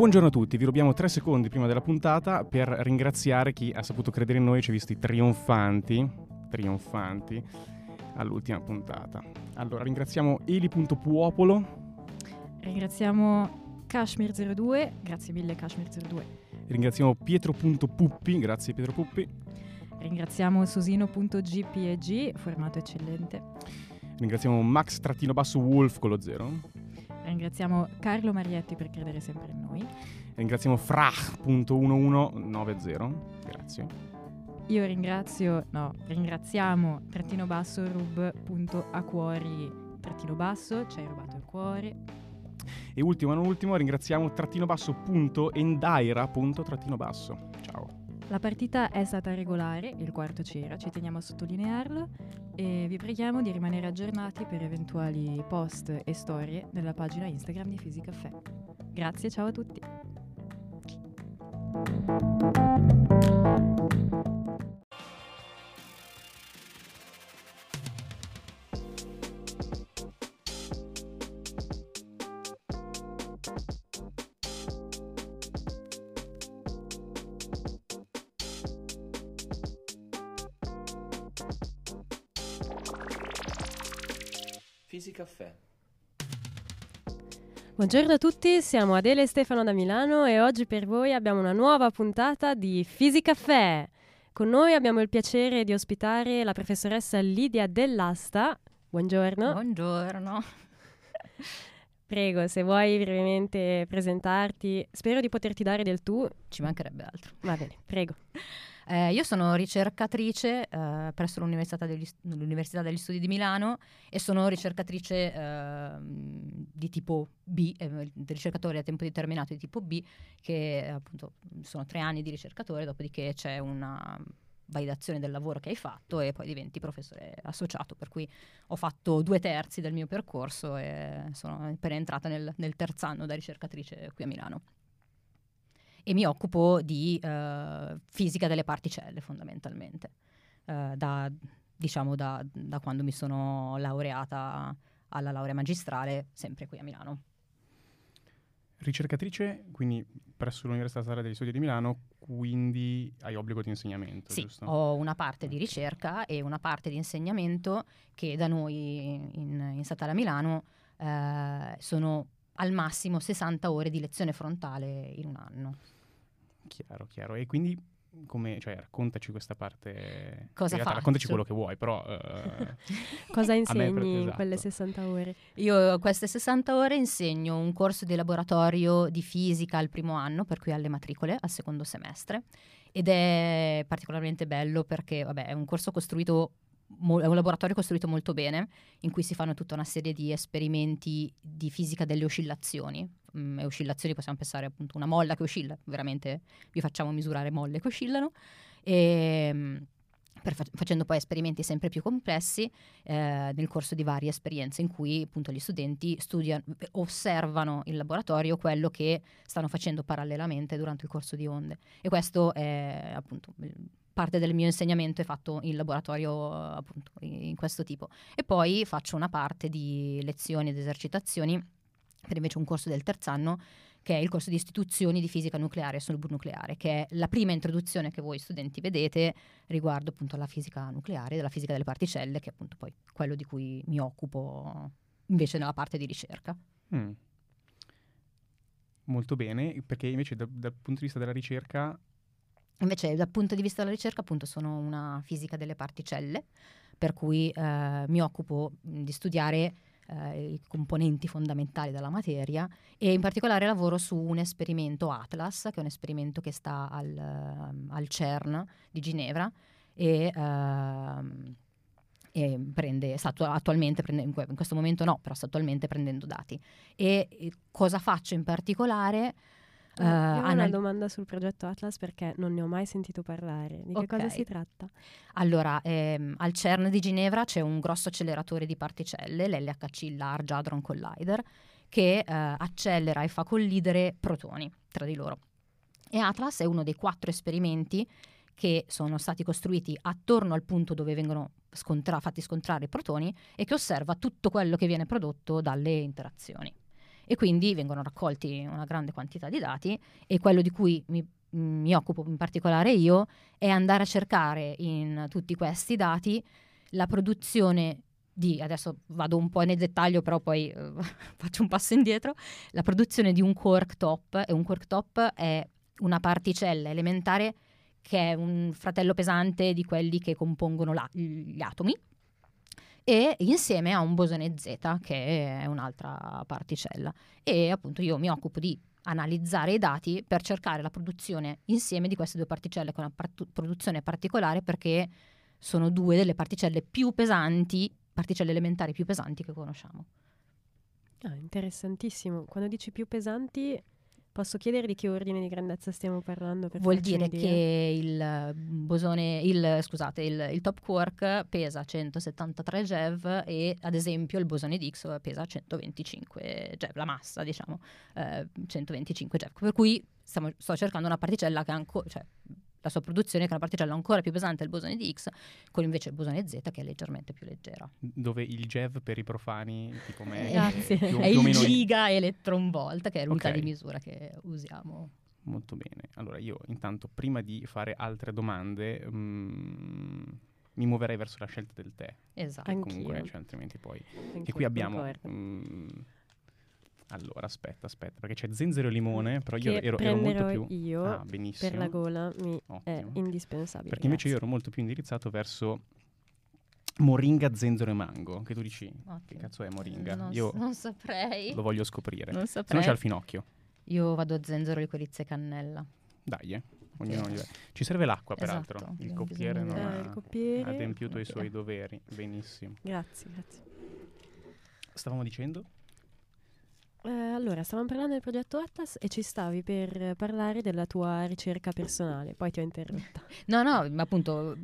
Buongiorno a tutti, vi rubiamo tre secondi prima della puntata per ringraziare chi ha saputo credere in noi e ci ha visti trionfanti, trionfanti all'ultima puntata. Allora, ringraziamo Eli.puopolo. Ringraziamo Kashmir02, grazie mille Kashmir02. Ringraziamo Pietro.puppi, grazie Pietro Puppi. Ringraziamo Susino.gpeg, formato eccellente. Ringraziamo Max-Wolf con lo zero. Ringraziamo Carlo Marietti per credere sempre in noi. Ringraziamo Frach.1190. Grazie. Io ringrazio, no, ringraziamo trattino basso rub.acuori trattino basso, ci hai rubato il cuore. E ultimo, non ultimo, ringraziamo trattino basso punto endaira punto trattino basso. Ciao. La partita è stata regolare, il quarto c'era, ci teniamo a sottolinearlo e vi preghiamo di rimanere aggiornati per eventuali post e storie nella pagina Instagram di Fisicaffè. Grazie, ciao a tutti. Caffè. Buongiorno a tutti, siamo Adele e Stefano da Milano e oggi per voi abbiamo una nuova puntata di Fisicaffè. Con noi abbiamo il piacere di ospitare la professoressa Lidia Dell'Asta. Buongiorno. Buongiorno. Prego, se vuoi brevemente presentarti, spero di poterti dare del tu. Ci mancherebbe altro. Va bene, prego. Eh, io sono ricercatrice eh, presso l'Università degli, l'Università degli, Studi di Milano e sono ricercatrice eh, di tipo B, eh, ricercatore a tempo determinato di tipo B, che appunto sono tre anni di ricercatore, dopodiché c'è una validazione del lavoro che hai fatto e poi diventi professore associato, per cui ho fatto due terzi del mio percorso e sono appena entrata nel, nel terzo anno da ricercatrice qui a Milano e mi occupo di uh, fisica delle particelle fondamentalmente, uh, da, diciamo da, da, quando mi sono laureata alla laurea magistrale, sempre qui a Milano. Ricercatrice, quindi presso l'Università Statale degli Studi di Milano, quindi hai obbligo di insegnamento, sì, giusto? ho una parte di ricerca e una parte di insegnamento che da noi in, in Statale a Milano eh, sono al massimo 60 ore di lezione frontale in un anno. Chiaro, chiaro. E quindi come, cioè, raccontaci questa parte. Cosa realtà, Raccontaci quello che vuoi, però. Uh, Cosa insegni pre- esatto. in quelle 60 ore? Io queste 60 ore insegno un corso di laboratorio di fisica al primo anno, per cui alle matricole, al secondo semestre. Ed è particolarmente bello perché, vabbè, è un corso costruito è un laboratorio costruito molto bene, in cui si fanno tutta una serie di esperimenti di fisica delle oscillazioni. Mm, e oscillazioni possiamo pensare appunto una molla che oscilla, veramente vi facciamo misurare molle che oscillano. E, mm, fa- facendo poi esperimenti sempre più complessi eh, nel corso di varie esperienze in cui appunto gli studenti studiano, osservano il laboratorio quello che stanno facendo parallelamente durante il corso di onde e questo è appunto parte del mio insegnamento è fatto in laboratorio appunto in questo tipo e poi faccio una parte di lezioni ed esercitazioni per invece un corso del terzo anno che è il corso di istituzioni di fisica nucleare e nucleare, che è la prima introduzione che voi studenti vedete riguardo appunto alla fisica nucleare, della fisica delle particelle, che è appunto poi quello di cui mi occupo invece nella parte di ricerca. Mm. Molto bene, perché invece da, dal punto di vista della ricerca Invece dal punto di vista della ricerca appunto sono una fisica delle particelle, per cui eh, mi occupo di studiare eh, i componenti fondamentali della materia e in particolare lavoro su un esperimento Atlas, che è un esperimento che sta al, uh, al CERN di Ginevra e, uh, e prende, sta attualmente prendendo, in questo momento no, però sta attualmente prendendo dati. E cosa faccio in particolare? Uh, ho una domanda sul progetto Atlas perché non ne ho mai sentito parlare. Di okay. che cosa si tratta? Allora, ehm, al CERN di Ginevra c'è un grosso acceleratore di particelle, l'LHC Large Hadron Collider, che eh, accelera e fa collidere protoni tra di loro. E Atlas è uno dei quattro esperimenti che sono stati costruiti attorno al punto dove vengono scontra- fatti scontrare i protoni e che osserva tutto quello che viene prodotto dalle interazioni e quindi vengono raccolti una grande quantità di dati e quello di cui mi, mi occupo in particolare io è andare a cercare in tutti questi dati la produzione di, adesso vado un po' nel dettaglio, però poi eh, faccio un passo indietro, la produzione di un quark top, e un quark top è una particella elementare che è un fratello pesante di quelli che compongono la, gli atomi, e insieme a un bosone Z, che è un'altra particella. E appunto io mi occupo di analizzare i dati per cercare la produzione insieme di queste due particelle con una part- produzione particolare perché sono due delle particelle più pesanti particelle elementari più pesanti che conosciamo. Ah, interessantissimo. Quando dici più pesanti, posso chiedere di che ordine di grandezza stiamo parlando? Vuol dire che il bosone, il, scusate, il, il, top quark pesa 173 GeV e ad esempio il bosone di X pesa 125 GeV, la massa diciamo, eh, 125 GeV. Per cui stiamo, sto cercando una particella che ancora, cioè, la sua produzione che è una particella ancora più pesante del bosone di X, con invece il bosone Z che è leggermente più leggera. Dove il GeV per i profani, tipo me, Grazie. È, più, è più il giga electron volt, che è l'unità okay. di misura che usiamo. Molto bene. Allora io intanto prima di fare altre domande mm, mi muoverei verso la scelta del tè. Esatto. Comunque, cioè, altrimenti poi... Anch'io, e qui abbiamo... Mm, allora, aspetta, aspetta, perché c'è zenzero e limone, però io ero, ero molto più... io ah, per la gola mi Ottimo. è indispensabile. Perché invece io ero molto più indirizzato verso moringa, zenzero e mango, che tu dici, Ottimo. che cazzo è moringa? Non, io non saprei. Lo voglio scoprire. Non saprei. Se no c'è il finocchio. Io vado a zenzero, liquirizia e cannella. Dai, eh. Ci serve l'acqua, peraltro. Esatto, il coppiere non ha il coppiere, adempiuto okay. i suoi doveri. Benissimo. Grazie, grazie. Stavamo dicendo? Eh, allora, stavamo parlando del progetto Atlas e ci stavi per parlare della tua ricerca personale, poi ti ho interrotta. no, no, ma appunto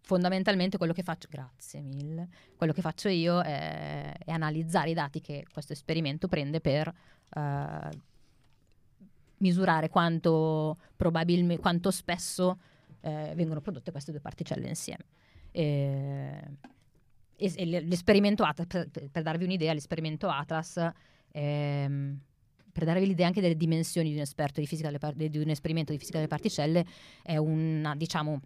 fondamentalmente quello che faccio, grazie mille, quello che faccio io è, è analizzare i dati che questo esperimento prende per uh, misurare quanto probabilmente, quanto spesso eh, vengono prodotte queste due particelle insieme. E, e l'esperimento Atlas, per, per darvi un'idea, l'esperimento Atlas ehm, per darvi l'idea anche delle dimensioni di un esperto di fisica par- di un esperimento di fisica delle particelle, è una, diciamo,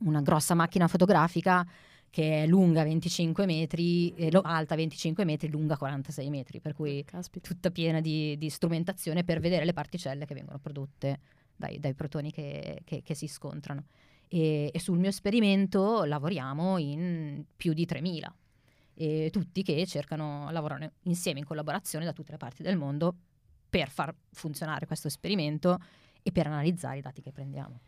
una grossa macchina fotografica che è lunga 25 metri, eh, alta 25 metri, lunga 46 metri, per cui Caspita. tutta piena di, di, strumentazione per vedere le particelle che vengono prodotte dai, dai protoni che, che, che, si scontrano. E, e sul mio esperimento lavoriamo in più di 3000 e tutti che cercano, lavorare insieme in collaborazione da tutte le parti del mondo per far funzionare questo esperimento e per analizzare i dati che prendiamo.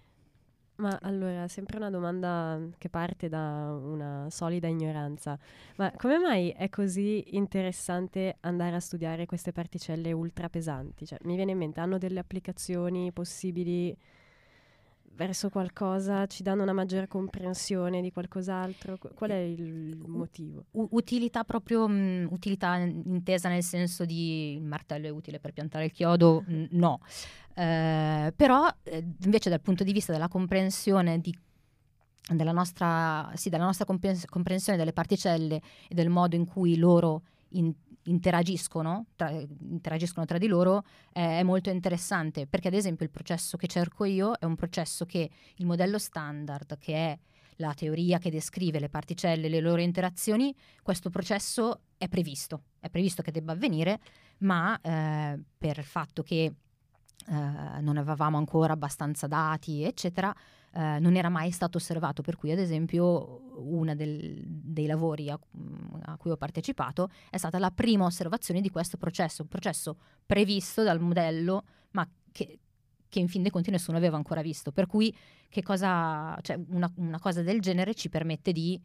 Ma allora, sempre una domanda che parte da una solida ignoranza. Ma come mai è così interessante andare a studiare queste particelle ultra pesanti? Cioè, mi viene in mente, hanno delle applicazioni possibili verso qualcosa, ci danno una maggiore comprensione di qualcos'altro? Qual è il motivo? U- utilità proprio, mh, mm, utilità intesa nel senso di il martello è utile per piantare il chiodo? N- no. Eh, però eh, invece dal punto di vista della comprensione di della nostra, sì, della nostra comprensione delle particelle e del modo in cui loro in, interagiscono tra, interagiscono tra di loro eh, è molto interessante perché ad esempio il processo che cerco io è un processo che il modello standard che è la teoria che descrive le particelle e le loro interazioni, questo processo è previsto, è previsto che debba avvenire, ma eh, per il fatto che eh, non avevamo ancora abbastanza dati, eccetera, eh, non era mai stato osservato, per cui ad esempio uno dei lavori a, a, cui ho partecipato è stata la prima osservazione di questo processo, un processo previsto dal modello, ma che, che in fin dei conti nessuno aveva ancora visto. Per cui cosa, cioè una, una cosa del genere ci permette di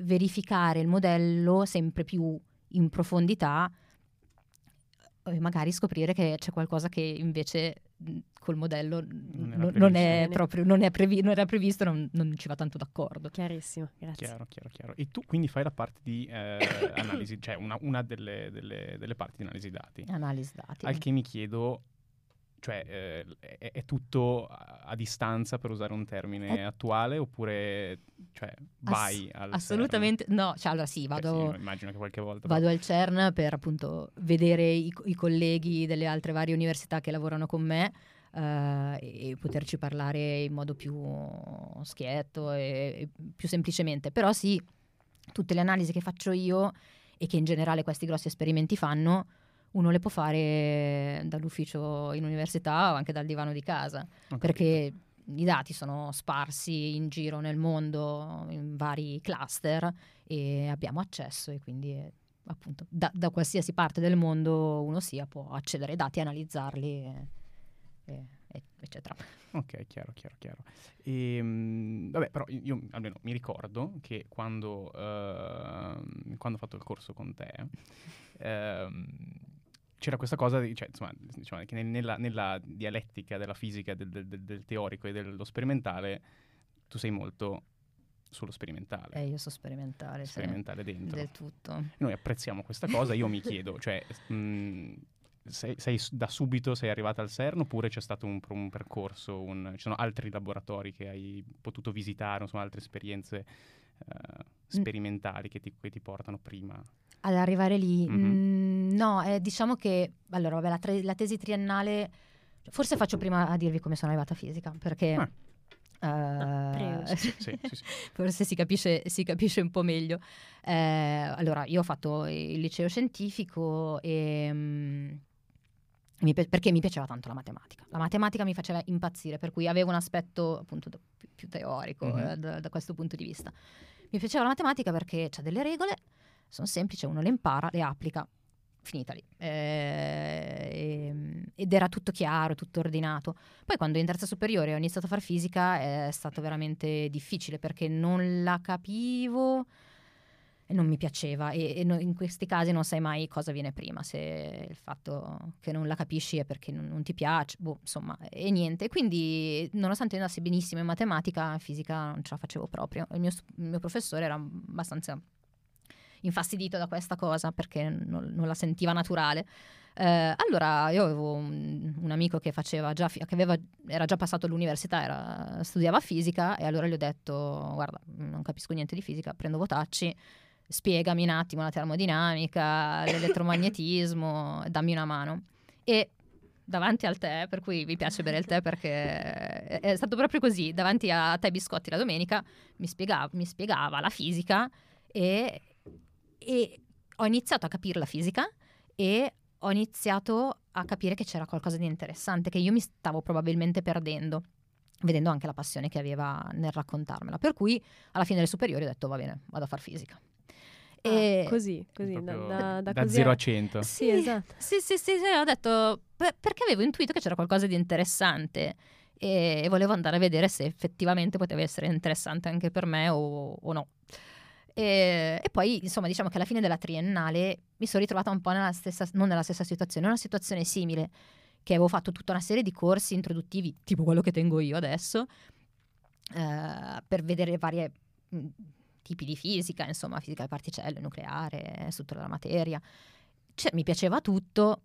verificare il modello sempre più in profondità e magari scoprire che c'è qualcosa che invece col modello non, non, non è proprio non, è previ- non era previsto, non, non, ci va tanto d'accordo. Chiarissimo, grazie. Chiaro, chiaro, chiaro. E tu quindi fai la parte di eh, analisi, cioè una, una delle, delle, delle, parti di analisi dati. Analisi dati. Al che mi chiedo, cioè eh, è, è tutto a, a distanza per usare un termine È- attuale oppure cioè, vai al Assolutamente no, cioè allora sì, CERN? Eh vado, sì, immagino che qualche volta vado al CERN per appunto vedere i, i colleghi delle altre varie università che lavorano con me eh, e poterci parlare in modo più schietto e, e più semplicemente. Però sì, tutte le analisi che faccio io e che in generale questi grossi esperimenti fanno, uno le può fare dall'ufficio in università o anche dal divano di casa, perché i dati sono sparsi in giro nel mondo in vari cluster e abbiamo accesso e quindi eh, appunto da, da qualsiasi parte del mondo uno sia può accedere ai dati, analizzarli e- e- eccetera. Ok, chiaro, chiaro, chiaro. E, vabbè, però io almeno mi ricordo che quando, ehm, quando ho fatto il corso con te, ehm, c'era questa cosa, di, cioè, insomma, diciamo che nel- nella, nella dialettica della fisica, del, del- del- teorico e dello sperimentale, tu sei molto sullo sperimentale, E io so sperimentare, sì, sperimentale dentro. del tutto. Noi apprezziamo questa cosa, io mi chiedo, cioè, mh, sei, sei s- da subito sei arrivata al CERN oppure c'è stato un, un percorso, un- ci sono altri laboratori che hai potuto visitare, insomma altre esperienze eh, sperimentali che ti, che ti portano prima? Ad arrivare lì, Mhm. mm, no, eh, diciamo che allora, vabbè, la, tre- la tesi triennale, forse faccio prima a dirvi come sono arrivata a fisica, perché Ah. prego, Sì, sì, sì, sì. forse si capisce, si capisce un po' meglio. Eh, allora, io ho fatto il liceo scientifico e, mm, mi pi- perché mi piaceva tanto la matematica. La matematica mi faceva impazzire, per cui avevo un aspetto appunto più, più teorico Mhm. eh, da, da questo punto di vista. Mi piaceva la matematica perché c'ha delle regole, sono semplici, uno le impara, le applica, finita lì. Eh, ed era tutto chiaro, tutto ordinato. Poi quando in terza superiore ho iniziato a fare fisica è stato veramente difficile perché non la capivo e non mi piaceva e, e no- in questi casi non sai mai cosa viene prima, se il fatto che non la capisci è perché non, non ti piace, boh, insomma, e niente. Quindi nonostante io andassi benissimo in matematica, in fisica non ce la facevo proprio. Il mio, il mio professore era abbastanza infastidito da questa cosa perché non, non la sentiva naturale. Eh, allora io avevo un, un amico che faceva già che aveva, era già passato all'università, era- studiava fisica e allora gli ho detto guarda non capisco niente di fisica, prendo votacci, spiegami un attimo la termodinamica, l'elettromagnetismo, dammi una mano. E davanti al tè, per cui mi piace bere il tè perché è stato proprio così, davanti a tè biscotti la domenica mi spiegava, mi spiegava la fisica e, e ho iniziato a capire la fisica e ho iniziato a capire che c'era qualcosa di interessante, che io mi stavo probabilmente perdendo, vedendo anche la passione che aveva nel raccontarmela. Per cui alla fine delle superiori ho detto va bene, vado a far fisica. E- Ah, così, così, da, da, da da così 0 a- a 100. Sì, esatto. Sì, sì, sì, sì, ho detto "Beh, perché avevo intuito che c'era qualcosa di interessante e, e volevo andare a vedere se effettivamente poteva essere interessante anche per me o, o no. E, e poi, insomma, diciamo che alla fine della triennale mi sono ritrovata un po' nella stessa, non nella stessa situazione, una situazione simile, che avevo fatto tutta una serie di corsi introduttivi, tipo quello che tengo io adesso, eh, per vedere varie mh, tipi di fisica, insomma, fisica delle particelle, nucleare, struttura della materia. Cioè, mi piaceva tutto,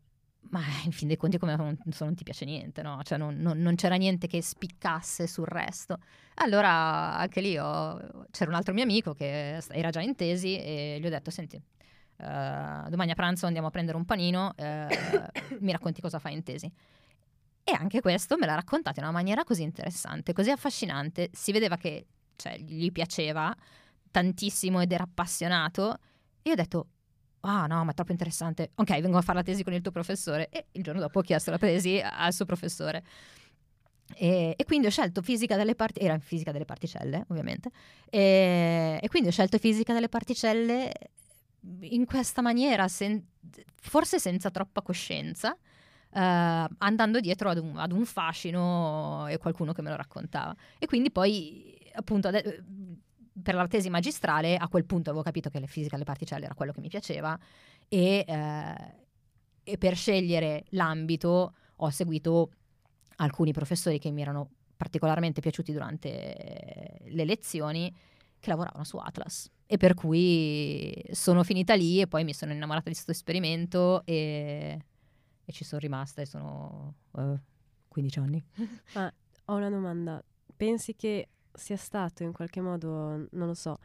ma in fin dei conti come non, non ti piace niente, no? Cioè non, non- non c'era niente che spiccasse sul resto. Allora anche lì ho- c'era un altro mio amico che era già in tesi e gli ho detto, senti, eh, domani a pranzo andiamo a prendere un panino, eh, mi racconti cosa fai in tesi. E anche questo me l'ha raccontato in una maniera così interessante, così affascinante. Si vedeva che cioè, gli piaceva tantissimo ed era appassionato. E io ho detto, ah no, ma è troppo interessante. Ok, vengo a fare la tesi con il tuo professore. E il giorno dopo ho chiesto la tesi al suo professore. E, e quindi ho scelto fisica delle particelle, era fisica delle particelle ovviamente, e, e quindi ho scelto fisica delle particelle in questa maniera, sen- forse senza troppa coscienza, eh, andando dietro ad un, ad un fascino e qualcuno che me lo raccontava. E quindi poi, appunto, ade- per la tesi magistrale, a quel punto avevo capito che la fisica delle particelle era quello che mi piaceva e, eh, e per scegliere l'ambito ho seguito alcuni professori che mi erano particolarmente piaciuti durante le lezioni che lavoravano su Atlas e per cui sono finita lì e poi mi sono innamorata di questo esperimento e, e ci sono rimasta e sono eh, 15 anni. Ho una domanda. Pensi che sia stato in qualche modo, non lo so,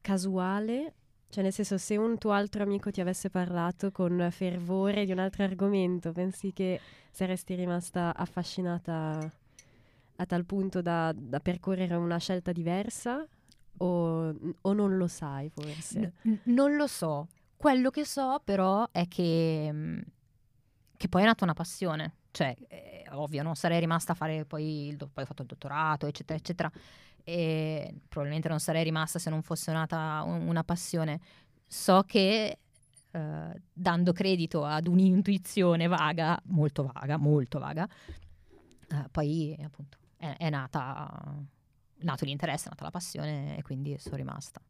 casuale? Cioè, nel senso, se un tuo altro amico ti avesse parlato con fervore di un altro argomento, pensi che saresti rimasta affascinata a tal punto da, da percorrere una scelta diversa? O, o non lo sai, forse? N- non lo so. Quello che so, però, è che, mm, che poi è nata una passione. Cioè, è ovvio, non sarei rimasta a fare poi, il poi ho fatto il dottorato, eccetera, eccetera. E probabilmente non sarei rimasta se non fosse nata un- una passione. So che eh, dando credito ad un'intuizione vaga, molto vaga, molto vaga, eh, poi appunto è, è nata, nato l'interesse, è nata la passione e quindi sono rimasta.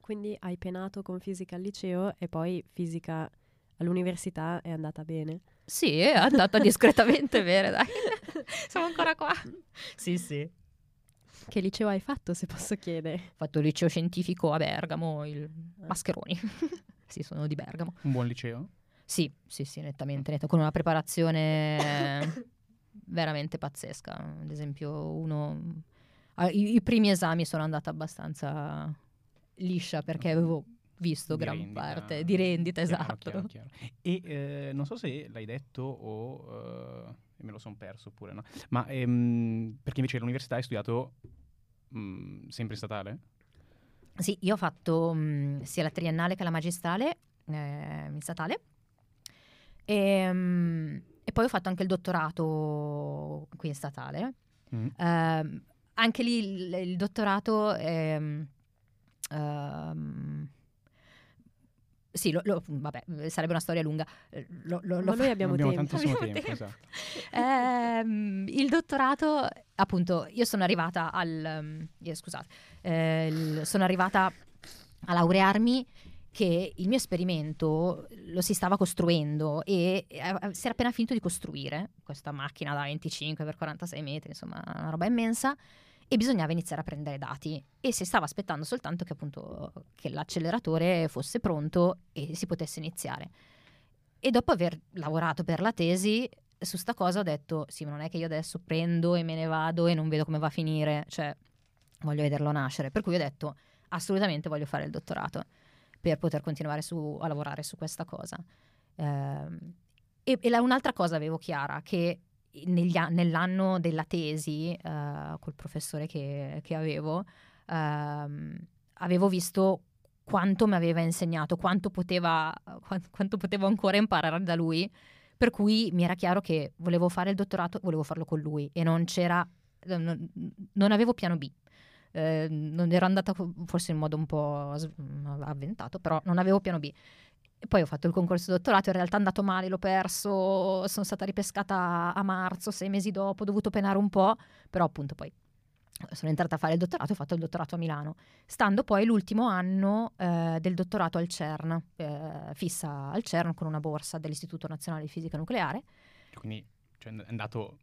Quindi hai penato con fisica al liceo e poi fisica all'università è andata bene? Sì, è andata discretamente bene, dai. Siamo ancora qua. Sì, sì. Che liceo hai fatto, se posso chiedere? Ho fatto il liceo scientifico a Bergamo, il Mascheroni. sì, sono di Bergamo. Un buon liceo? Sì, sì, sì, nettamente, netta- con una preparazione veramente pazzesca. Ad esempio, uno... ah, I, i primi esami sono andata abbastanza liscia perché avevo visto Di gran rendita. parte di rendita, Chiaro, esatto. chiaro, chiaro. E eh, non so se l'hai detto o eh, me lo son perso oppure no. Ma ehm, perché invece all'università hai studiato mm, sempre in statale? Sì, io ho fatto mh, sia la triennale che la magistrale eh, in statale e, mh, e poi ho fatto anche il dottorato qui in statale. Mm. Ehm, anche lì il, il dottorato ehm, ehm, sì, lo- lo- vabbè, sarebbe una storia lunga. Eh, Lo, lo- lo Ma noi abbiamo, tempo. tantissimo Abbiamo tempo, tempo. esatto. Ehm, il dottorato, appunto, io sono arrivata al... um, eh, scusate, eh, il- sono arrivata a laurearmi che il mio esperimento lo si stava costruendo e eh, si era appena finito di costruire questa macchina da 25 x 46 metri, insomma una roba immensa e bisognava iniziare a prendere dati e si stava aspettando soltanto che appunto che l'acceleratore fosse pronto e si potesse iniziare. E dopo aver lavorato per la tesi su sta cosa ho detto sì, ma non è che io adesso prendo e me ne vado e non vedo come va a finire, cioè voglio vederlo nascere. Per cui ho detto assolutamente voglio fare il dottorato per poter continuare su- a lavorare su questa cosa. Ehm, e e la- un'altra cosa avevo chiara, che a- nell'anno della tesi, eh, col professore che, che avevo, ehm, avevo visto quanto mi aveva insegnato, quanto, poteva, qua- quanto potevo ancora imparare da lui, per cui mi era chiaro che volevo fare il dottorato, volevo farlo con lui e non c'era, non, non avevo piano B. Eh, non ero andata forse in modo un po' avventato, però non avevo piano B. Poi ho fatto il concorso dottorato, in realtà è andato male, l'ho perso, sono stata ripescata a marzo, sei mesi dopo, ho dovuto penare un po', però appunto poi sono entrata a fare il dottorato, ho fatto il dottorato a Milano, stando poi l'ultimo anno eh, del dottorato al CERN, eh, fissa al CERN con una borsa dell'Istituto Nazionale di Fisica Nucleare. Quindi cioè, è andato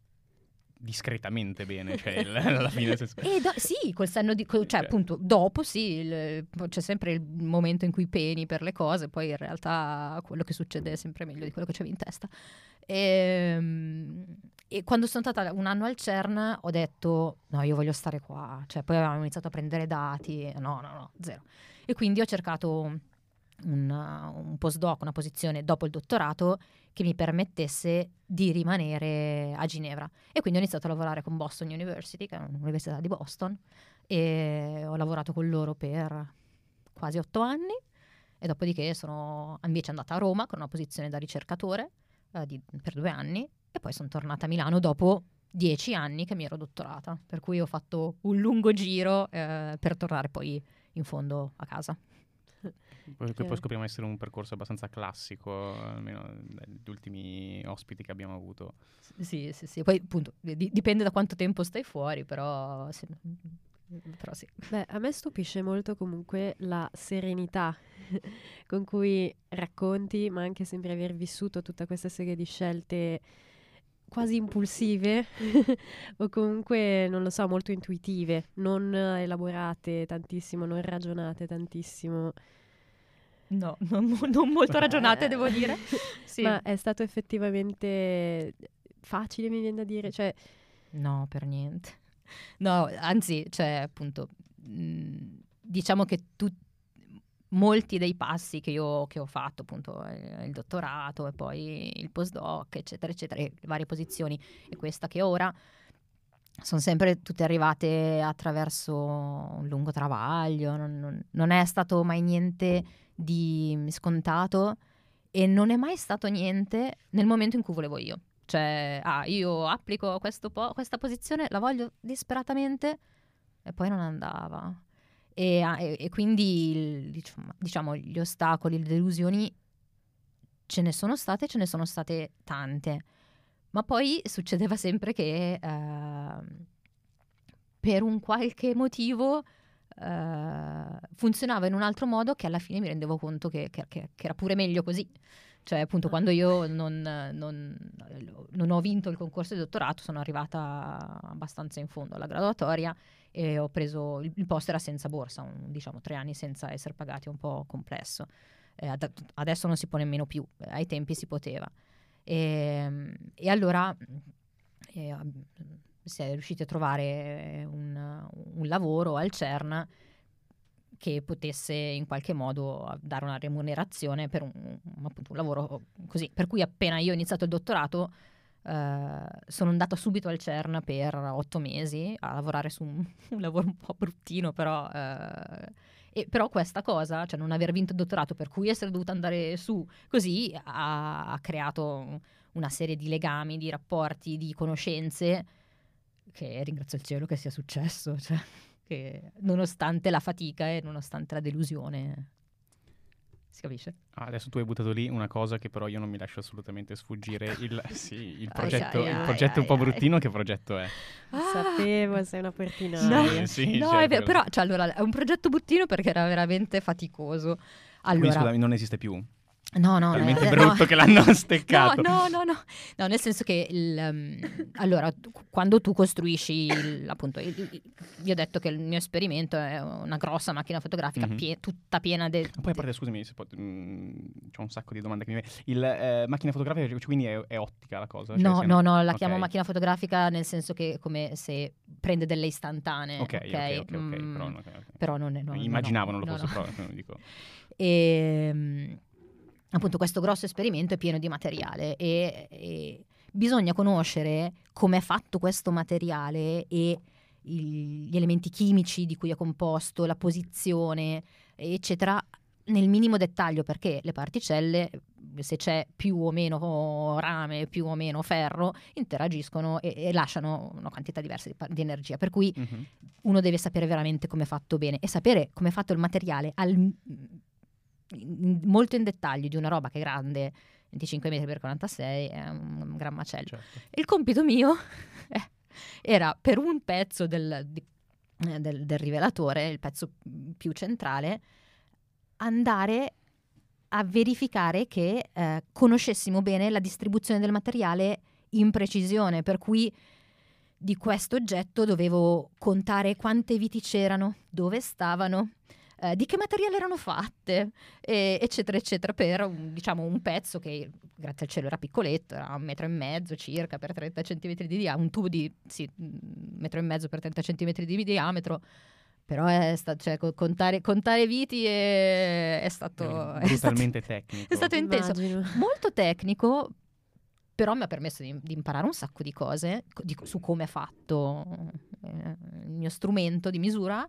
discretamente bene, cioè il- alla fine... senso- E do- sì, col senno di... cioè Cioè. appunto, dopo sì, il- c'è sempre il momento in cui peni per le cose, poi in realtà quello che succede è sempre meglio di quello che c'avevi in testa. E, e quando sono stata un anno al CERN ho detto, no, io voglio stare qua. Cioè, poi avevamo iniziato a prendere dati, no, no, no, zero. E quindi ho cercato un, un postdoc, una posizione dopo il dottorato che mi permettesse di rimanere a Ginevra. E quindi ho iniziato a lavorare con Boston University, che è un'università di Boston, e ho lavorato con loro per quasi otto anni. E dopodiché sono invece andata a Roma con una posizione da ricercatore eh, di- per due anni e poi sono tornata a Milano dopo dieci anni che mi ero dottorata, per cui ho fatto un lungo giro eh, per tornare poi in fondo a casa. Poi, Che- poi scopriamo essere un percorso abbastanza classico, almeno dagli ultimi ospiti che abbiamo avuto. Sì, sì, sì. Poi appunto di- dipende da quanto tempo stai fuori, però sì. Però sì. Beh, a me stupisce molto comunque la serenità con cui racconti, ma anche sembri aver vissuto tutta questa serie di scelte quasi impulsive o comunque, non lo so, molto intuitive, non elaborate tantissimo, non ragionate tantissimo. No, non, non molto ragionate, devo dire. Sì. Ma è stato effettivamente facile, mi viene da dire. Cioè, No, per niente. No, anzi, cioè, appunto, mh, diciamo che tu, molti dei passi che io che ho fatto, appunto, eh, il dottorato e poi il postdoc, eccetera, eccetera, le varie posizioni e questa che ora, sono sempre tutte arrivate attraverso un lungo travaglio, non, non- non è stato mai niente di scontato e non è mai stato niente nel momento in cui volevo io. Cioè, ah, io applico po- questa posizione, la voglio disperatamente e poi non andava. E, ah, e- e quindi il- diciamo, diciamo, gli ostacoli, le delusioni ce ne sono state, ce ne sono state tante. Ma poi succedeva sempre che ehm, per un qualche motivo eh, funzionava in un altro modo che alla fine mi rendevo conto che, che- che- era pure meglio così. Cioè, appunto, quando io non, non- non ho vinto il concorso di dottorato, sono arrivata abbastanza in fondo alla graduatoria e ho preso il, il posto era senza borsa, un- diciamo tre anni senza essere pagati, un po' complesso. Eh, ad- adesso non si può nemmeno più, ai tempi si poteva. E, e allora eh, si è riusciti a trovare un, un lavoro al CERN che potesse in qualche modo dare una remunerazione per un, un- appunto, un lavoro così. Per cui appena io ho iniziato il dottorato eh, sono andata subito al CERN per otto mesi a lavorare su un, un lavoro un po' bruttino, però... eh, e però questa cosa, cioè non aver vinto il dottorato, per cui essere dovuta andare su così, ha, ha creato una serie di legami, di rapporti, di conoscenze che ringrazio il cielo che sia successo, cioè, che nonostante la fatica e nonostante la delusione, si capisce? Ah, adesso tu hai buttato lì una cosa che però io non mi lascio assolutamente sfuggire. Il, sì, il Ai, progetto, ai, il ai, progetto è un po' ai, ai. bruttino. Che progetto è? sapevo, sei una portina. No, Sì, sì, no, certo. è vero, però cioè, allora, è un progetto buttino perché era veramente faticoso. Quindi Allora, scusami, non esiste più. No, no, Talmente eh, brutto no. che l'hanno steccato. No, no, no, no, no, nel senso che il, um, allora, quando tu costruisci, il- appunto, il- il- vi ho detto che il mio esperimento è una grossa macchina fotografica Mhm. pie- tutta piena di... Poi a parte, scusami, se può- mm, c'ho un sacco di domande che mi. Il eh, macchina fotografica, cioè, quindi è, è ottica la cosa? Cioè, No, no, no, la ok. chiamo macchina fotografica nel senso che come se prende delle istantanee. Ok, ok, ok, ok, Mm, però, no, ok, ok. però non è... no, Immaginavo no, non lo fosse no. proprio, dico. E mm, appunto questo grosso esperimento è pieno di materiale e, e bisogna conoscere come è fatto questo materiale e il- gli elementi chimici di cui è composto, la posizione, eccetera, nel minimo dettaglio perché le particelle, se c'è più o meno rame, più o meno ferro, interagiscono e, e lasciano una quantità diversa di, di energia. Per cui Mhm. uno deve sapere veramente come è fatto bene e sapere come è fatto il materiale al- in- molto in dettaglio di una roba che è grande 25 metri per 46 è un, un gran macello Certo. il compito mio era per un pezzo del, di- eh, del- del rivelatore il pezzo più centrale andare a verificare che eh, conoscessimo bene la distribuzione del materiale in precisione per cui di questo oggetto dovevo contare quante viti c'erano, dove stavano, eh, di che materiale erano fatte, e- eccetera, eccetera, per un, diciamo, un pezzo che grazie al cielo era piccoletto, era un metro e mezzo circa per 30 centimetri di diametro, un tubo di sì, un metro e mezzo per 30 centimetri di diametro. Però è sta- cioè, co- contare, contare viti è, è stato, è stato- Brutalmente tecnico. è stato intenso Immagino. molto tecnico, però mi ha permesso di, di imparare un sacco di cose co- di- su come è fatto eh, il mio strumento di misura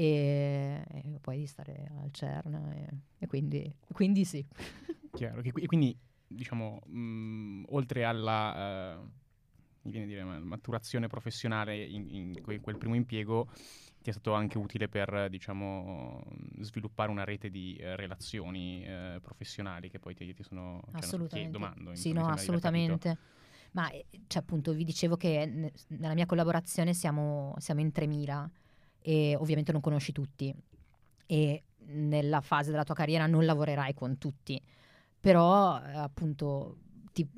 e, e poi di stare al CERN e, e quindi, quindi sì. Chiaro. che E quindi, diciamo, mh, oltre alla eh, mi viene a dire, ma- maturazione professionale in, in que- quel primo impiego, ti è stato anche utile per, diciamo, sviluppare una rete di eh, relazioni eh, professionali che poi ti, ti sono... cioè, assolutamente. domando, sì, no, assolutamente. Ma eh, cioè, appunto vi dicevo che ne- nella mia collaborazione siamo, siamo in 3000 e ovviamente non conosci tutti e nella fase della tua carriera non lavorerai con tutti, però eh, appunto ti-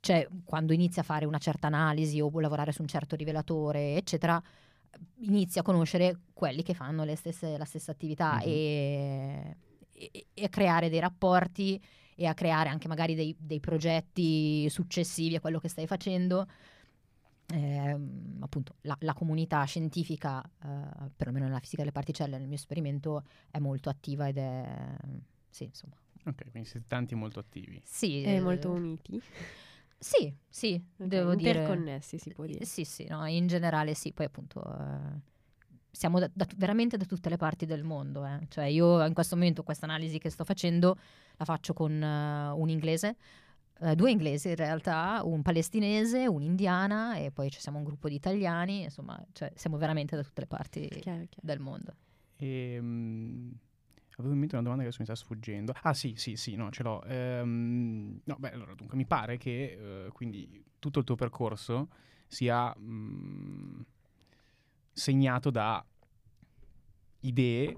cioè, quando inizi a fare una certa analisi o lavorare su un certo rivelatore, eccetera, inizi a conoscere quelli che fanno stesse- la stessa attività Mhm. e, e- e a creare dei rapporti e a creare anche magari dei, dei progetti successivi a quello che stai facendo. Eh, appunto la, la, comunità scientifica, eh, perlomeno nella fisica delle particelle, nel mio esperimento, è molto attiva ed è sì, insomma. Ok, quindi siete tanti molto attivi. Sì, e molto uniti. Sì, sì, okay, devo interconnessi, dire. si può dire. Sì, sì, no, in generale sì, poi appunto eh, siamo da, da, veramente da tutte le parti del mondo, eh. cioè io in questo momento questa analisi che sto facendo la faccio con uh, un inglese, uh, due inglesi in realtà, un palestinese, un'indiana e poi ci siamo un gruppo di italiani, insomma, cioè, siamo veramente da tutte le parti chiaro, chiaro. del mondo. E, um, Avevo in mente una domanda che adesso mi sta sfuggendo. Ah sì, sì, sì, no, ce l'ho. Ehm, no, beh, allora, dunque, mi pare che eh, quindi tutto il tuo percorso sia mh, mm, segnato da idee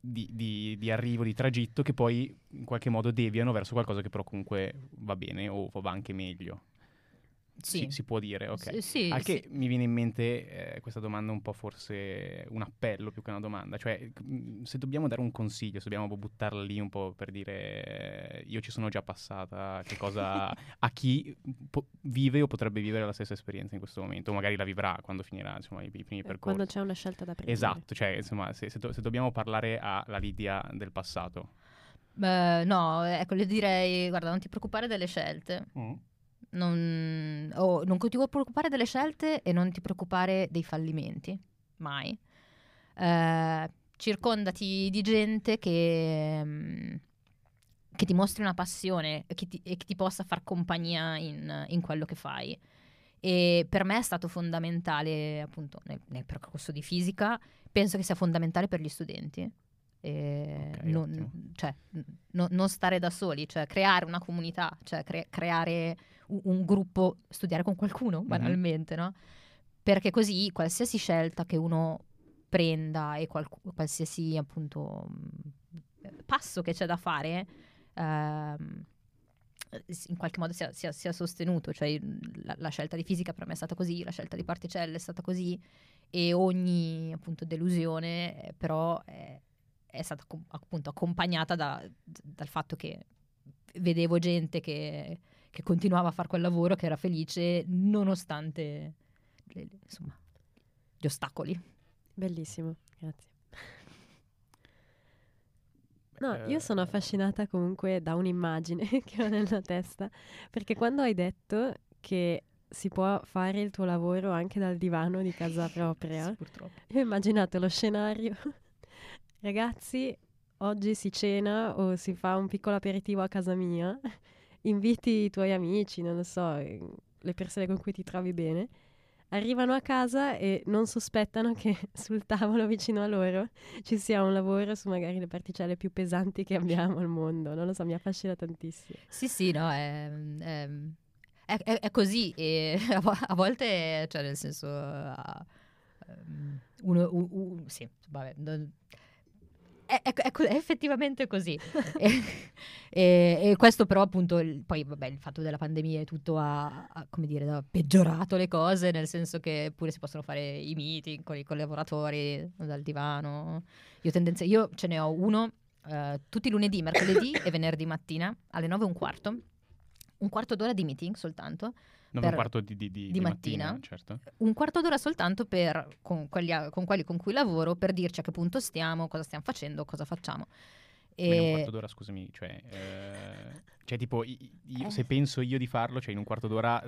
di, di, di, arrivo, di tragitto che poi in qualche modo deviano verso qualcosa che però comunque va bene o va anche meglio. Sì. Si, si, può dire, ok. S- sì, Anche sì. mi viene in mente eh, questa domanda un po' forse un appello più che una domanda, cioè mm, se dobbiamo dare un consiglio, se dobbiamo buttarla lì un po' per dire eh, io ci sono già passata, che cosa a chi po- vive o potrebbe vivere la stessa esperienza in questo momento, o magari la vivrà quando finirà insomma, i, i primi percorsi. Quando c'è una scelta da prendere. Esatto, cioè insomma se, se, do- se dobbiamo parlare alla Lidia del passato. Beh, no, ecco, le direi, guarda, non ti preoccupare delle scelte. Mm non, oh, non ti preoccupare delle scelte e non ti preoccupare dei fallimenti, mai. Eh, circondati di gente che, mm, che, ti mostri una passione che ti, e che ti possa far compagnia in, in, quello che fai. E per me è stato fondamentale, appunto, nel, nel percorso di fisica, penso che sia fondamentale per gli studenti. Okay, non, cioè, no, non, stare da soli, cioè creare una comunità, cioè cre- creare un, un, gruppo, studiare con qualcuno, banalmente, mm-hmm. no? Perché così qualsiasi scelta che uno prenda e qual- qualsiasi appunto passo che c'è da fare, ehm, in qualche modo sia, sia, sia sostenuto, cioè la, la, scelta di fisica per me è stata così, la scelta di particelle è stata così e ogni appunto delusione eh, però è, è stata appunto accompagnata da, dal fatto che vedevo gente che, che, continuava a fare quel lavoro, che era felice nonostante le, insomma, gli ostacoli. Bellissimo, grazie. No, io eh, sono affascinata comunque da un'immagine che ho nella testa, perché quando hai detto che si può fare il tuo lavoro anche dal divano di casa propria, sì, purtroppo. io ho immaginato lo scenario Ragazzi, oggi si cena o si fa un piccolo aperitivo a casa mia, inviti i tuoi amici, non lo so, eh, le persone con cui ti trovi bene, arrivano a casa e non sospettano che sul tavolo vicino a loro ci sia un lavoro su magari le particelle più pesanti che abbiamo al mondo. Non lo so, mi affascina tantissimo. Sì, sì, no, è, è, è, è così e a, volte, cioè nel senso... Uh, uno, uh, uh, sì, vabbè, non, è, è, è, effettivamente così. e, e, e, questo però appunto, il, poi vabbè, il fatto della pandemia e tutto ha, ha, come dire, ha peggiorato le cose, nel senso che pure si possono fare i meeting con i collaboratori dal divano. Io, tendenze, io ce ne ho uno uh, tutti i lunedì, mercoledì e venerdì mattina alle 9 e un quarto. Un quarto d'ora di meeting soltanto non un quarto di, di, di, di mattina, mattina, certo. Un quarto d'ora soltanto per, con, quelli, con, quelli con cui lavoro per dirci a che punto stiamo, cosa stiamo facendo, cosa facciamo. E... in un quarto d'ora, scusami, cioè, eh, cioè tipo, io, eh. se penso io di farlo, cioè in un quarto d'ora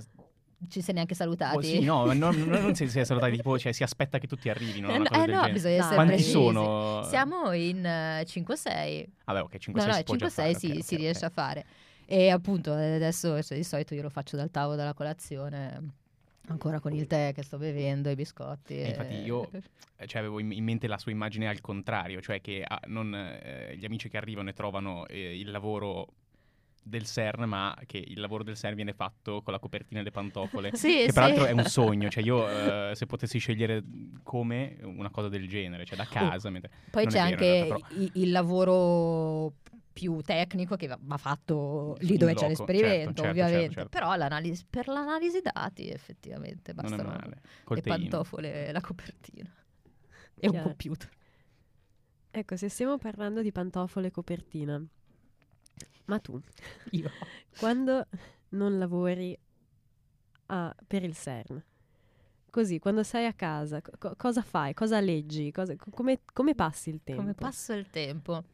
ci sei neanche salutati. Oh, sì, no, no, no non si, è salutati, tipo, cioè, si aspetta che tutti arrivino. Eh, eh no, bisogna essere Quanti precisi. sono? Siamo in uh, 5-6. Vabbè, ok, 5-6 no, no, si 5-6 fare, si, okay, si okay, riesce okay. a fare. E appunto adesso cioè, di solito io lo faccio dal tavolo della colazione ancora con il tè che sto bevendo, i biscotti. E... Infatti io eh, cioè, avevo in mente la sua immagine al contrario, cioè che ah, non, eh, gli amici che arrivano e trovano eh, il lavoro del CERN, ma che il lavoro del CERN viene fatto con la copertina e le pantofole. sì, che sì. peraltro è un sogno, cioè io eh, se potessi scegliere come una cosa del genere, cioè da oh, casa. Uh, poi c'è vero, anche realtà, il, il lavoro più tecnico che va fatto lì dove c'è l'esperimento, certo, ovviamente. Certo, certo. Però l'analisi, per l'analisi dati effettivamente bastano le pantofole e la copertina e un computer. Ecco, se stiamo parlando di pantofole e copertina, Ma tu, Io. quando non lavori a- per il CERN, così, quando sei a casa, co- cosa fai? Cosa leggi? Cosa- co- come, come passi il tempo? Come passo il tempo?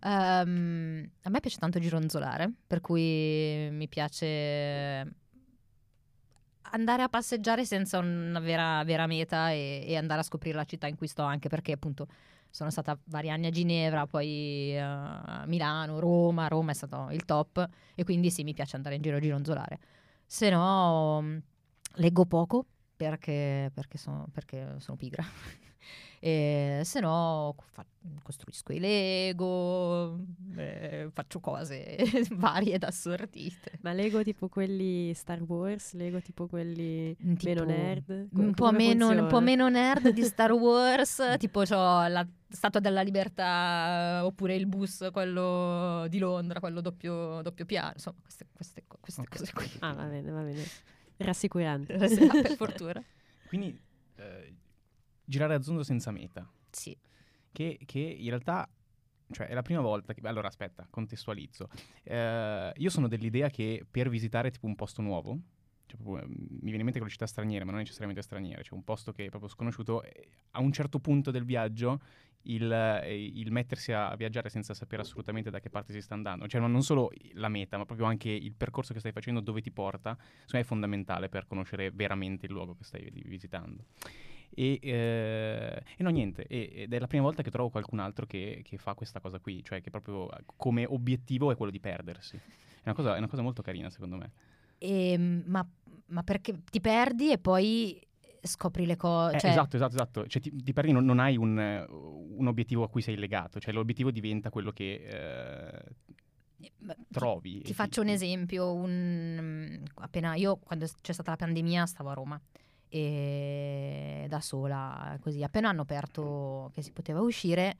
Ehm, a me piace tanto gironzolare, per cui mi piace andare a passeggiare senza una vera, vera meta e, e andare a scoprire la città in cui sto, anche perché appunto sono stata vari anni a Ginevra, poi eh, a Milano, Roma, Roma è stato il top e quindi sì, mi piace andare in giro a gironzolare. Se no, mh, leggo poco perché, perché sono, perché sono pigra. E se no fa- costruisco i Lego, eh, faccio cose varie ed assortite. Ma Lego tipo quelli Star Wars, Lego tipo quelli Mm, Tipo, meno nerd? Un po, meno, un po' meno nerd di Star Wars, tipo c'ho la Statua della Libertà oppure il bus, quello di Londra, quello doppio, doppio piano, insomma queste, queste queste Ok. cose qui. Ah, va bene, va bene. Rassicurante. per fortuna. Quindi eh, girare a zondo senza meta, Sì. che, che in realtà cioè, è la prima volta che... Allora, aspetta, contestualizzo. Eh, io sono dell'idea che per visitare tipo un posto nuovo, cioè, proprio, eh, mi viene in mente con le città straniere, ma non necessariamente straniere, cioè un posto che è proprio sconosciuto, eh, a un certo punto del viaggio il, eh, il mettersi a viaggiare senza sapere assolutamente da che parte si sta andando, cioè ma non solo la meta, ma proprio anche il percorso che stai facendo, dove ti porta, me è fondamentale per conoscere veramente il luogo che stai vi- visitando. E, eh, e no, niente, e- ed è la prima volta che trovo qualcun altro che, che fa questa cosa qui, cioè che proprio eh, come obiettivo è quello di perdersi. È una cosa, è una cosa molto carina, secondo me. Ehm, ma, ma perché ti perdi e poi scopri le cose? Eh, cioè, esatto, esatto, esatto. Cioè, ti, ti perdi, non, non hai un, eh, un obiettivo a cui sei legato, cioè l'obiettivo diventa quello che eh, ti- trovi. e Ti faccio un esempio, un- appena io quando c'è stata la pandemia stavo a Roma e da sola così, appena hanno aperto che si poteva uscire,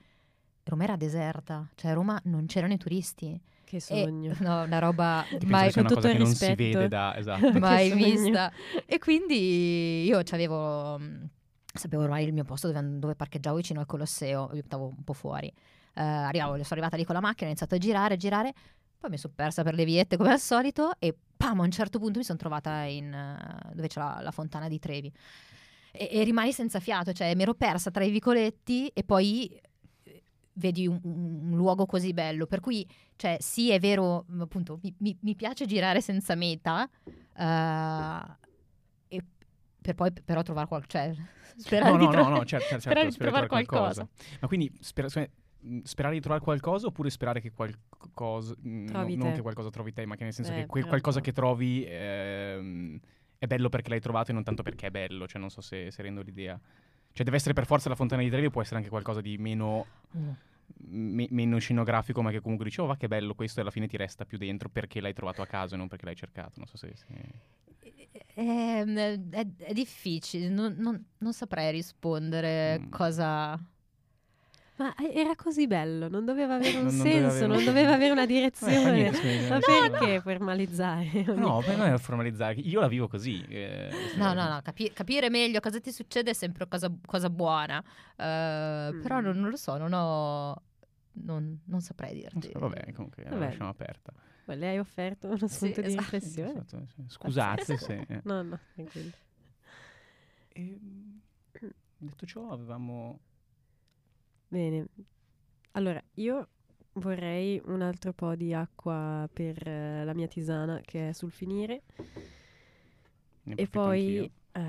Roma era deserta, cioè a Roma non c'erano i turisti. Che E- sogno. no, una roba mai, con tutto il non si rispetto. vede da... Esatto. mai vista. E quindi io c'avevo, mh, sapevo ormai il mio posto dove, dove parcheggiavo vicino al Colosseo, io stavo un po' fuori. Eh, arrivavo, sono arrivata lì con la macchina, ho iniziato a girare, a girare, poi mi sono persa per le viette come al solito e pam, a un certo punto mi sono trovata in, eh, dove c'è la, la fontana di Trevi. E, e rimani senza fiato, cioè mi ero persa tra i vicoletti e poi eh, vedi un, un luogo così bello. Per cui, cioè, sì, è vero, appunto, mi, mi- mi piace girare senza meta, e per poi però trovare qualcosa, cioè, sperare No, di no, no, trovare- no, certo, certo, sperare di spero trovare qualcosa. qualcosa. Ma quindi mh, sperare di trovare qualcosa oppure sperare che qualcosa... mh, Trovi no- non che qualcosa trovi te, ma che nel senso Eh, che quel qualcosa che trovi ehm, è bello perché l'hai trovato e non tanto perché è bello, cioè non so se, se rendo l'idea. Cioè deve essere per forza la fontana di Trevi o può essere anche qualcosa di meno, Mm. me- meno scenografico ma che comunque dici oh va che bello questo e alla fine ti resta più dentro perché l'hai trovato a caso e non perché l'hai cercato, non so se... se- Ehm, è, è difficile, non, non- non saprei rispondere Mm. cosa... Ma era così bello, non doveva avere un Non- non doveva senso, avere non doveva avere una Eh, direzione. niente, scusi, Ma eh, perché formalizzare? No, per me è formalizzare. Io la vivo così. eh, No, no, no, capi- capire meglio cosa ti succede è sempre cosa, cosa buona, Eh, Mm. però non, non lo so, non ho... Non, non saprei Non dirti. so, vabbè, comunque la Vabbè. lasciamo aperta. Poi le hai offerto uno Sì, spunto di esatto. riflessione? Esatto, sì. Scusate se... eh. No, no, tranquillo. Ehm, detto ciò, avevamo... Bene. Allora, io vorrei un altro po' di acqua per eh, la mia tisana che è sul finire. ne E poi eh,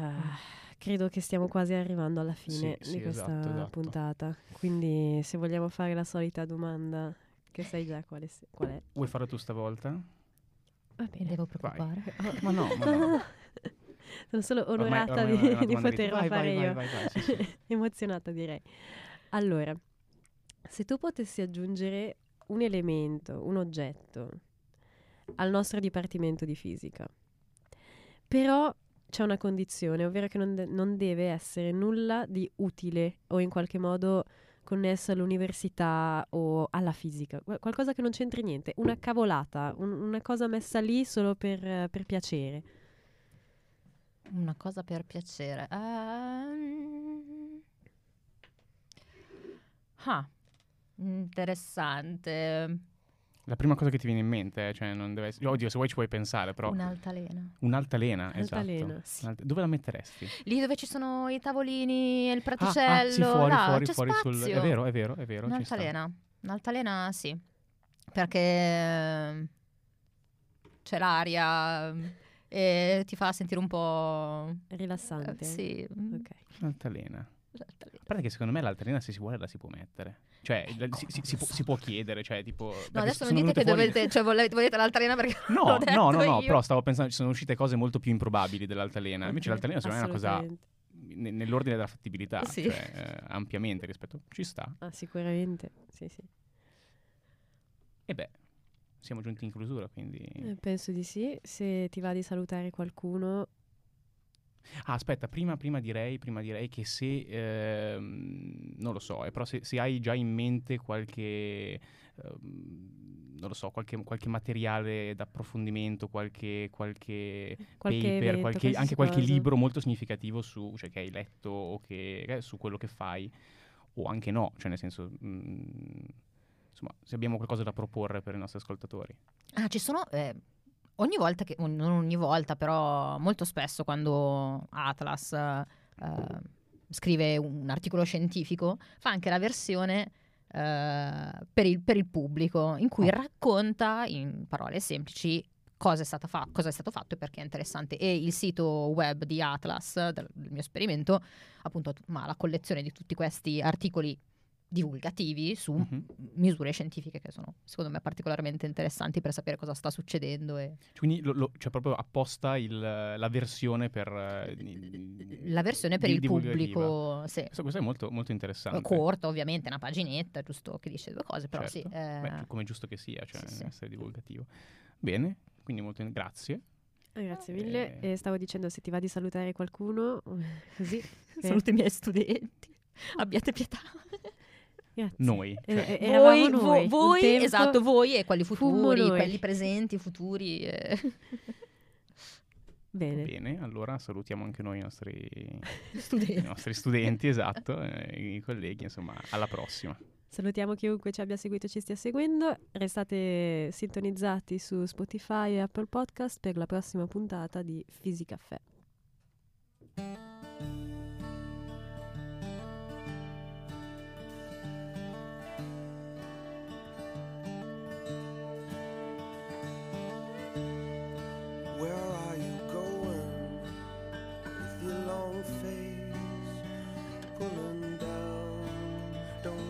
credo che stiamo quasi arrivando alla fine Sì, sì, di questa esatto, esatto. puntata. Quindi se vogliamo fare la solita domanda, che sai già quale, se- qual è. Vuoi farlo tu stavolta? Va Mi devo preoccupare. Ma no, ma No, no, no. no. Sono solo Ormai- onorata ormai di, una di domanda poterla vai, fare vai, vai, io. vai, vai, sì, sì. Emozionata direi. Allora, se tu potessi aggiungere un elemento, un oggetto al nostro dipartimento di fisica, però c'è una condizione, ovvero che non, de- non deve essere nulla di utile o in qualche modo connesso all'università o alla fisica, Qual- qualcosa che non c'entri niente, una cavolata, un- una cosa messa lì solo per, per piacere. Una cosa per piacere. Ehm. Ah, interessante. La prima cosa che ti viene in mente, eh, cioè non deve essere... Oddio, se vuoi ci puoi pensare, però... Un'altalena. Un'altalena, esatto. Altalena. Sì. Un'alt- Dove la metteresti? Lì dove ci sono i tavolini e il Ah, ah, praticello, sì, fuori, là, fuori, c'è fuori sul... È vero, è vero, è vero. Un'altalena. Un'altalena sì. Perché eh, c'è l'aria mm, e ti fa sentire un po'... Rilassante. eh, sì. Ok. Un'altalena. L'altalena. A parte che secondo me l'altalena se si vuole la si può mettere. Cioè, la- si, si- si può, si può chiedere, cioè tipo... No, adesso non dite che fuori- dovete, cioè volete, volete l'altalena perché No, no, no, no, però stavo pensando, ci sono uscite cose molto più improbabili dell'altalena. Invece Ok, l'altalena secondo me è una cosa nell'ordine della fattibilità, Sì. cioè eh, ampiamente rispetto... Ci sta. Ah, sicuramente. Sì, sì. E beh, siamo giunti in chiusura, quindi... Eh, penso di sì. Se ti va di salutare qualcuno, Ah, aspetta, prima, prima direi, prima direi che se, ehm, non lo so, eh, però se, se hai già in mente qualche, ehm, non lo so, qualche, qualche materiale d'approfondimento, qualche, qualche, qualche paper, evento, anche qualche cosa. libro molto significativo su, cioè, che hai letto o che, eh, su quello che fai, o anche no, cioè nel senso, mm, insomma, se abbiamo qualcosa da proporre per i nostri ascoltatori. Ah, ci sono... eh, ogni volta che... Non ogni volta, però molto spesso quando Atlas eh, scrive un articolo scientifico, fa anche la versione eh, per, il, per il pubblico, in cui Oh. racconta in parole semplici cosa è, stata fa- cosa è stato fatto e perché è interessante. E il sito web di Atlas, del, del mio esperimento, appunto, ma la collezione di tutti questi articoli divulgativi su Mhm. misure scientifiche che sono secondo me particolarmente interessanti per sapere cosa sta succedendo e Quindi lo, lo- c'è proprio apposta il- la versione per... eh, la versione per di- il pubblico sì. Questo, questo è molto, molto interessante. corta ovviamente una paginetta giusto che dice due cose però Certo. sì eh, Beh, come è giusto che sia, cioè sì, sì. essere divulgativo. Bene, quindi molto grazie. Eh, Grazie mille. Eh. E stavo dicendo se ti va di salutare qualcuno, così. saluto i miei studenti abbiate pietà Grazie. Noi. Eh, cioè, eh, voi, noi, vo- voi, tempo esatto voi e quelli futuri quelli presenti futuri eh. Bene. Bene, allora salutiamo anche noi i nostri, i studenti nostri studenti, esatto, eh, i colleghi, insomma, alla prossima. Salutiamo chiunque ci abbia seguito e ci stia seguendo. Restate sintonizzati su Spotify e Apple Podcast per la prossima puntata di Fisicaffè.